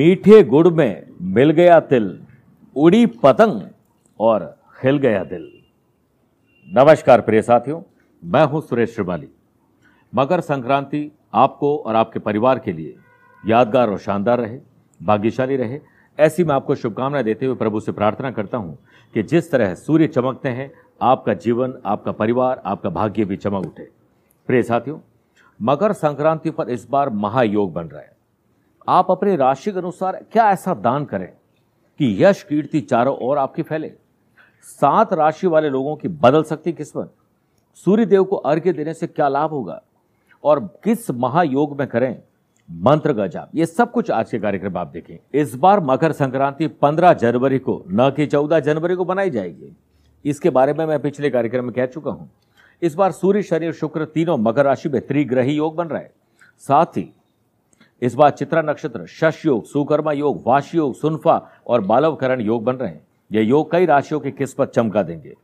मीठे गुड़ में मिल गया तिल, उड़ी पतंग और खिल गया दिल। नमस्कार प्रिय साथियों, मैं हूँ सुरेश श्रिवाली। मकर संक्रांति आपको और आपके परिवार के लिए यादगार और शानदार रहे, भाग्यशाली रहे। ऐसी मैं आपको शुभकामनाएँ देते हुए प्रभु से प्रार्थना करता हूँ कि जिस तरह सूर्य चमकते हैं, आपका जीवन, आपका परिवार, आपका भाग्य भी चमक उठे। प्रिय साथियों, मकर संक्रांति पर इस बार महायोग बन रहा है। आप अपनी राशि के अनुसार क्या ऐसा दान करें कि यश कीर्ति चारों ओर आपकी फैले? सात राशि वाले लोगों की बदल सकती किस्मत। सूर्य देव को अर्घ्य देने से क्या लाभ होगा? और किस महायोग में करें? मंत्र का जाप। ये सब कुछ आज के कार्यक्रम आप देखें। इस बार मकर संक्रांति 15 जनवरी को, न कि 14 जनवरी को बनाई जाएगी। इसके बारे में मैं पिछले कार्यक्रम में कह चुका हूँ। इस बार सूर्य, शनि और शुक्र तीनों मकर राशि में त्रिग्रही योग बन रहा है। साथ ही इस बार चित्रा नक्षत्र, शश योग, सुकर्मा योग वाश योग, सुनफा और बालवकरण योग बन रहे हैं। ये योग कई राशियों की किस्मत चमका देंगे?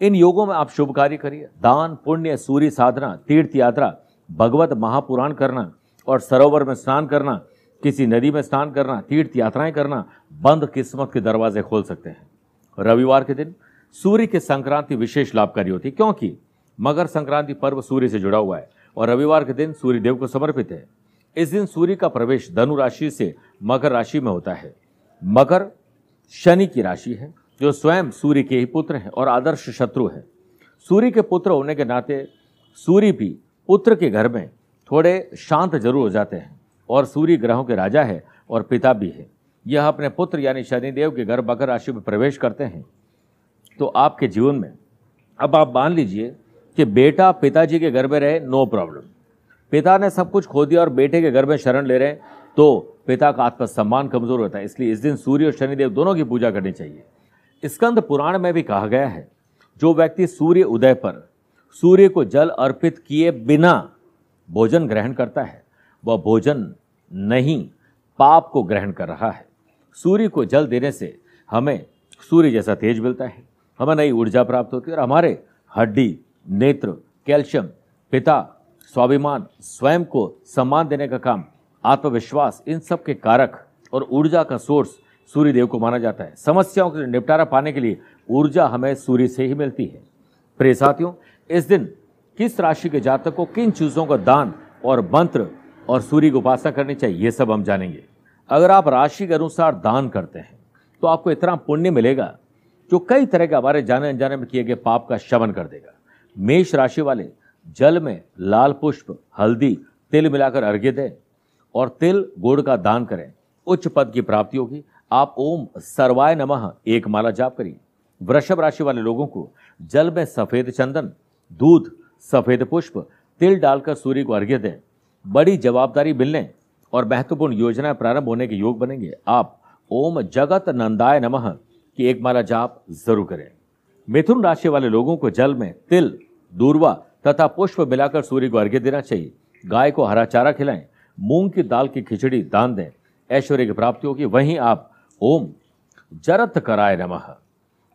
इन योगों में आप शुभ कार्य करिए। दान, पुण्य, सूर्य साधना, तीर्थ यात्रा, भगवत महापुराण करना और सरोवर में स्नान करना, किसी नदी में स्नान करना, तीर्थ यात्राएँ करना, बंद किस्मत के दरवाजे खोल सकते हैं। रविवार के दिन सूर्य की संक्रांति विशेष लाभकारी होती है, क्योंकि मकर संक्रांति पर्व सूर्य से जुड़ा हुआ है और रविवार के दिन सूर्य देव को समर्पित है। इस दिन सूर्य का प्रवेश धनु राशि से मकर राशि में होता है। मकर शनि की राशि है, जो स्वयं सूर्य के ही पुत्र हैं और आदर्श शत्रु है। सूर्य के पुत्र होने के नाते सूर्य भी पुत्र के घर में थोड़े शांत ज़रूर हो जाते हैं और सूर्य ग्रहों के राजा है और पिता भी है। यह अपने पुत्र यानी शनिदेव के घर मकर राशि में प्रवेश करते हैं। तो आपके जीवन में अब आप मान लीजिए कि बेटा पिताजी के घर में रहे नो प्रॉब्लम पिता ने सब कुछ खो दिया और बेटे के घर में शरण ले रहे हैं तो पिता का आत्मसम्मान कमज़ोर होता है। इसलिए इस दिन सूर्य और शनिदेव दोनों की पूजा करनी चाहिए। स्कंद पुराण में भी कहा गया है, जो व्यक्ति सूर्य उदय पर सूर्य को जल अर्पित किए बिना भोजन ग्रहण करता है, वह भोजन नहीं, पाप को ग्रहण कर रहा है। सूर्य को जल देने से हमें सूर्य जैसा तेज मिलता है, हमें नई ऊर्जा प्राप्त होती है और हमारे हड्डी, नेत्र, कैल्शियम पिता स्वाभिमान, स्वयं को सम्मान देने का काम, आत्मविश्वास, इन सब के कारक और ऊर्जा का सोर्स सूर्य देव को माना जाता है। समस्याओं के निपटारा पाने के लिए ऊर्जा हमें सूर्य से ही मिलती है। प्रिय साथियों, इस दिन किस राशि के जातक को किन चीज़ों का दान और मंत्र और सूर्य की उपासना करनी चाहिए, ये सब हम जानेंगे। अगर आप राशि के अनुसार दान करते हैं तो आपको इतना पुण्य मिलेगा जो कई तरह के हमारे जाने अनजाने में किए गए पाप का शमन कर देगा। मेष राशि वाले जल में लाल पुष्प, हल्दी, तिल मिलाकर अर्घ्य दें और तिल गुड़ का दान करें। उच्च पद की प्राप्ति होगी। आप ओम सर्वाय नमः एक माला जाप करिए। वृषभ राशि वाले लोगों को जल में सफ़ेद चंदन, दूध, सफ़ेद पुष्प, तिल डालकर सूर्य को अर्घ्य दें। बड़ी जवाबदारी मिलने और महत्वपूर्ण योजनाएँ प्रारंभ होने के योग बनेंगे। आप ओम जगत नंदाय नमः की एक माला जाप ज़रूर करें। मिथुन राशि वाले लोगों को जल में तिल, दूरवा तथा पुष्प मिलाकर सूर्य को अर्घ्य देना चाहिए। गाय को हरा चारा खिलाएँ, मूंग की दाल की खिचड़ी दान दें। ऐश्वर्य की प्राप्ति होगी वहीं आप ओम जरत कराय नमः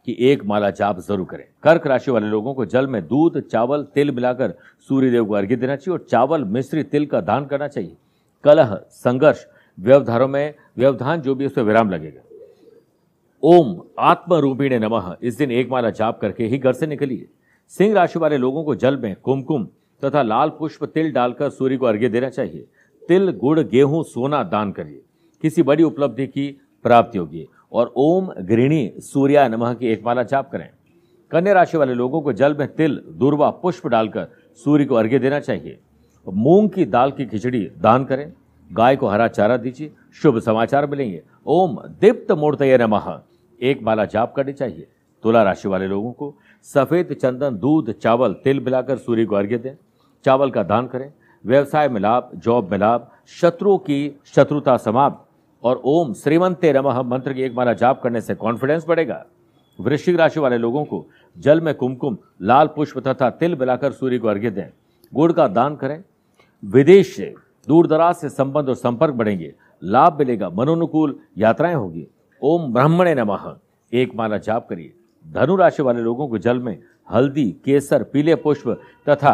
की एक माला जाप ज़रूर करें। कर्क राशि वाले लोगों को जल में दूध, चावल, तिल मिलाकर सूर्यदेव को अर्घ्य देना चाहिए और चावल मिश्री तिल का दान करना चाहिए। कलह, संघर्ष व्यवधारों में, व्यवधान जो भी उसमें विराम लगेगा। ओम आत्मरूपिणे नमः। इस दिन एक माला जाप करके ही घर से निकलिए। सिंह राशि वाले लोगों को जल में कुमकुम तथा लाल पुष्प तिल डालकर सूर्य को अर्घ्य देना चाहिए। तिल, गुड़, गेहूँ, सोना दान करिए। किसी बड़ी उपलब्धि की प्राप्ति होगी। और ओम गृणी सूर्या नमः की एक माला जाप करें। कन्या राशि वाले लोगों को जल में तिल, दुर्वा, पुष्प डालकर सूर्य को अर्घ्य देना चाहिए। मूंग की दाल की खिचड़ी दान करें। गाय को हरा चारा दीजिए। शुभ समाचार मिलेंगे। ओम दीप्त मूर्तय नमः। एक माला जाप करनी चाहिए। तुला राशि वाले लोगों को सफ़ेद चंदन, दूध, चावल, तिल मिलाकर सूर्य को अर्घ्य दें। चावल का दान करें। व्यवसाय में लाभ, जॉब में लाभ, शत्रुओं की शत्रुता समाप्त। और ओम श्रीमंते नमः मंत्र की एक माला जाप करने से कॉन्फिडेंस बढ़ेगा। वृश्चिक राशि वाले लोगों को जल में कुमकुम, लाल पुष्प तथा तिल मिलाकर सूर्य को अर्घ्य दें। गुड़ का दान करें। विदेश से दूर दराज से संबंध और संपर्क बढ़ेंगे। लाभ मिलेगा। मनोनुकूल यात्राएँ होगी। ओम ब्राह्मणे नमः। एक माला जाप करिए। धनु राशि वाले लोगों को जल में हल्दी, केसर, पीले पुष्प तथा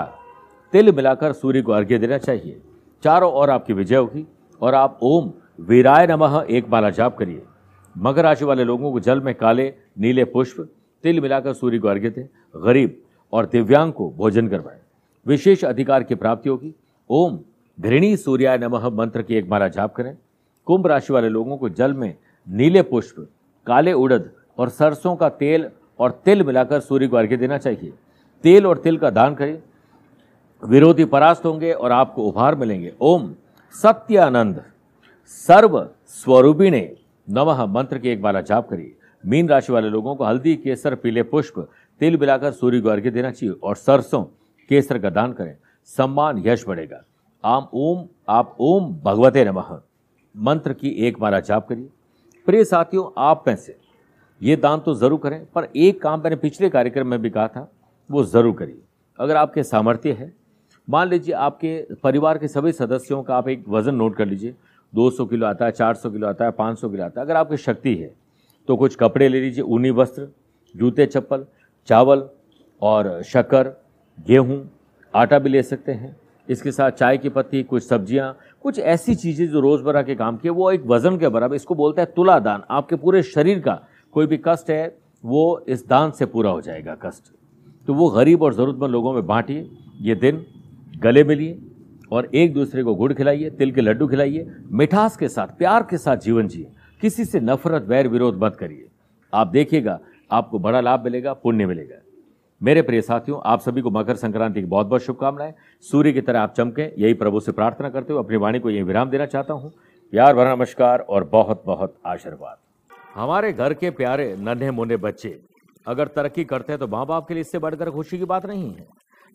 तिल मिलाकर सूर्य को अर्घ्य देना चाहिए। चारों ओर आपकी विजय होगी और आप ओम वीराय नमः एक माला जाप करिए। मकर राशि वाले लोगों को जल में काले, नीले पुष्प, तिल मिलाकर सूर्य को अर्घ्य दें, गरीब और दिव्यांग को भोजन करवाएँ। विशेष अधिकार की प्राप्ति होगी। ओम घृणी सूर्याय नमः मंत्र की एक माला जाप करें। कुंभ राशि वाले लोगों को जल में नीले पुष्प, काले उड़द और सरसों का तेल और तिल मिलाकर सूर्य को अर्घ्य देना चाहिए। तेल और तिल का दान करें। विरोधी परास्त होंगे और आपको उपहार मिलेंगे। ओम सत्यानंद। सर्व स्वरूपिणे। नमः मंत्र की एक बार जाप करिए। मीन राशि वाले लोगों को हल्दी, केसर, पीले पुष्प, तिल मिलाकर सूर्य को अर्घ्य देना चाहिए और सरसों, केसर का दान करें। सम्मान यश बढ़ेगा। आम ओम, आप ओम, भगवते नमः। मंत्र की एक माला जाप करिए। प्रिय साथियों, आप में से ये दान तो ज़रूर करें, पर एक काम मैंने पिछले कार्यक्रम में भी कहा था, वो ज़रूर करिए। अगर आपके सामर्थ्य है, मान लीजिए आपके परिवार के सभी सदस्यों का आप एक वज़न नोट कर लीजिए 200 किलो आता है 400 किलो आता है 500 किलो आता है, अगर आपकी शक्ति है तो कुछ कपड़े ले लीजिए, ऊनी वस्त्र, जूते, चप्पल, चावल और शक्कर, गेहूँ, आटा भी ले सकते हैं। इसके साथ चाय की पत्ती, कुछ सब्ज़ियाँ, कुछ ऐसी चीज़ें जो रोज़मर्रा के काम की वो एक वज़न के बराबर, इसको बोलते हैं तुला दान। आपके पूरे शरीर का कोई भी कष्ट है, वो इस दान से पूरा हो जाएगा कष्ट। तो वो गरीब और ज़रूरतमंद लोगों में बांटिए, ये दिन गले मिलिए और एक दूसरे को गुड़ खिलाइए, तिल के लड्डू खिलाइए, मिठास के साथ, प्यार के साथ जीवन जिए। किसी से नफरत, वैर, विरोध मत करिए। आप देखिएगा, आपको बड़ा लाभ मिलेगा, पुण्य मिलेगा। मेरे प्रिय साथियों, आप सभी को मकर संक्रांति की बहुत बहुत शुभकामनाएँ। सूर्य की तरह आप चमके, यही प्रभु से प्रार्थना करते हुए अपनी वाणी को यही विराम देना चाहता हूँ। प्यार भरा नमस्कार और बहुत बहुत आशीर्वाद। हमारे घर के प्यारे नन्हे मुन्ने बच्चे, अगर तरक्की करते हैं तो माँ बाप के लिए इससे बढ़कर खुशी की बात नहीं है।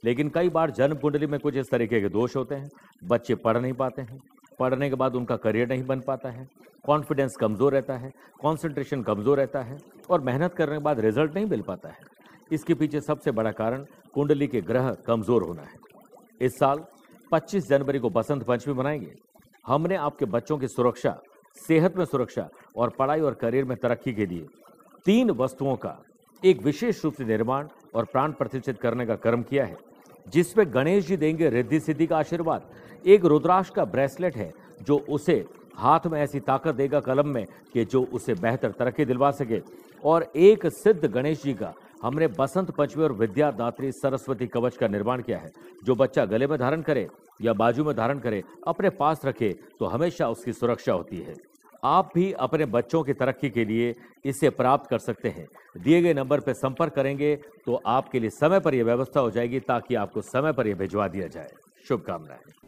लेकिन कई बार जन्म कुंडली में कुछ इस तरीके के दोष होते हैं। बच्चे पढ़ नहीं पाते हैं। पढ़ने के बाद उनका करियर नहीं बन पाता है। कॉन्फिडेंस कमज़ोर रहता है, कॉन्सेंट्रेशन कमज़ोर रहता है और मेहनत करने के बाद रिज़ल्ट नहीं मिल पाता है। इसके पीछे सबसे बड़ा कारण कुंडली के ग्रह कमज़ोर होना है। इस साल 25 जनवरी को बसंत पंचमी मनाएँगे। हमने आपके बच्चों की सुरक्षा सेहत में सुरक्षा और पढ़ाई और करियर में तरक्की के लिए तीन वस्तुओं का एक विशेष रूप से निर्माण और प्राण प्रतिष्ठित करने का कर्म किया है, जिसमें गणेश जी देंगे रिद्धि सिद्धि का आशीर्वाद। एक रुद्राक्ष का ब्रेसलेट है, जो उसे हाथ में ऐसी ताकत देगा कलम में कि जो उसे बेहतर तरक्की दिलवा सके। और एक सिद्ध गणेश जी का हमने बसंत पंचमी और विद्यादात्री सरस्वती कवच का निर्माण किया है। जो बच्चा गले में धारण करे या बाजू में धारण करे, अपने पास रखे तो हमेशा उसकी सुरक्षा होती है। आप भी अपने बच्चों की तरक्की के लिए इसे प्राप्त कर सकते हैं। दिए गए नंबर पर संपर्क करेंगे तो आपके लिए समय पर यह व्यवस्था हो जाएगी ताकि आपको समय पर यह भिजवा दिया जाए। शुभकामनाएँ।